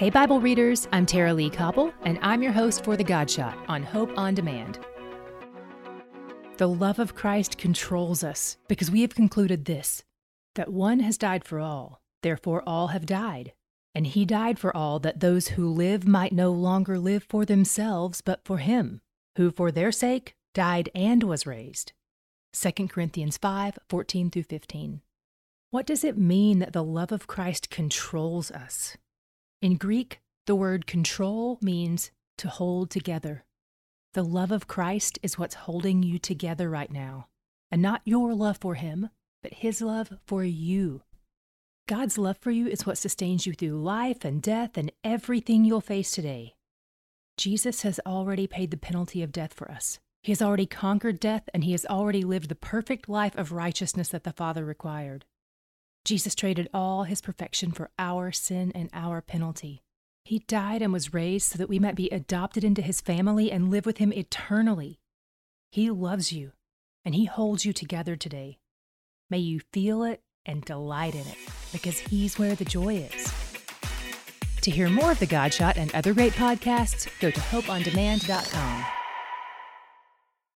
Hey, Bible readers, I'm Tara-Leigh Cobble, and I'm your host for The God Shot on Hope on Demand. The love of Christ controls us because we have concluded this that one has died for all, therefore all have died. And he died for all that those who live might no longer live for themselves, but for him, who for their sake died and was raised. 2 Corinthians 5 14 through 15. What does it mean that the love of Christ controls us? In Greek, the word control means to hold together. The love of Christ is what's holding you together right now, and not your love for Him, but His love for you. God's love for you is what sustains you through life and death and everything you'll face today. Jesus has already paid the penalty of death for us. He has already conquered death, and He has already lived the perfect life of righteousness that the Father required. Jesus traded all his perfection for our sin and our penalty. He died and was raised so that we might be adopted into his family and live with him eternally. He loves you, and he holds you together today. May you feel it and delight in it, because he's where the joy is. To hear more of The God Shot and other great podcasts, go to hopeondemand.com.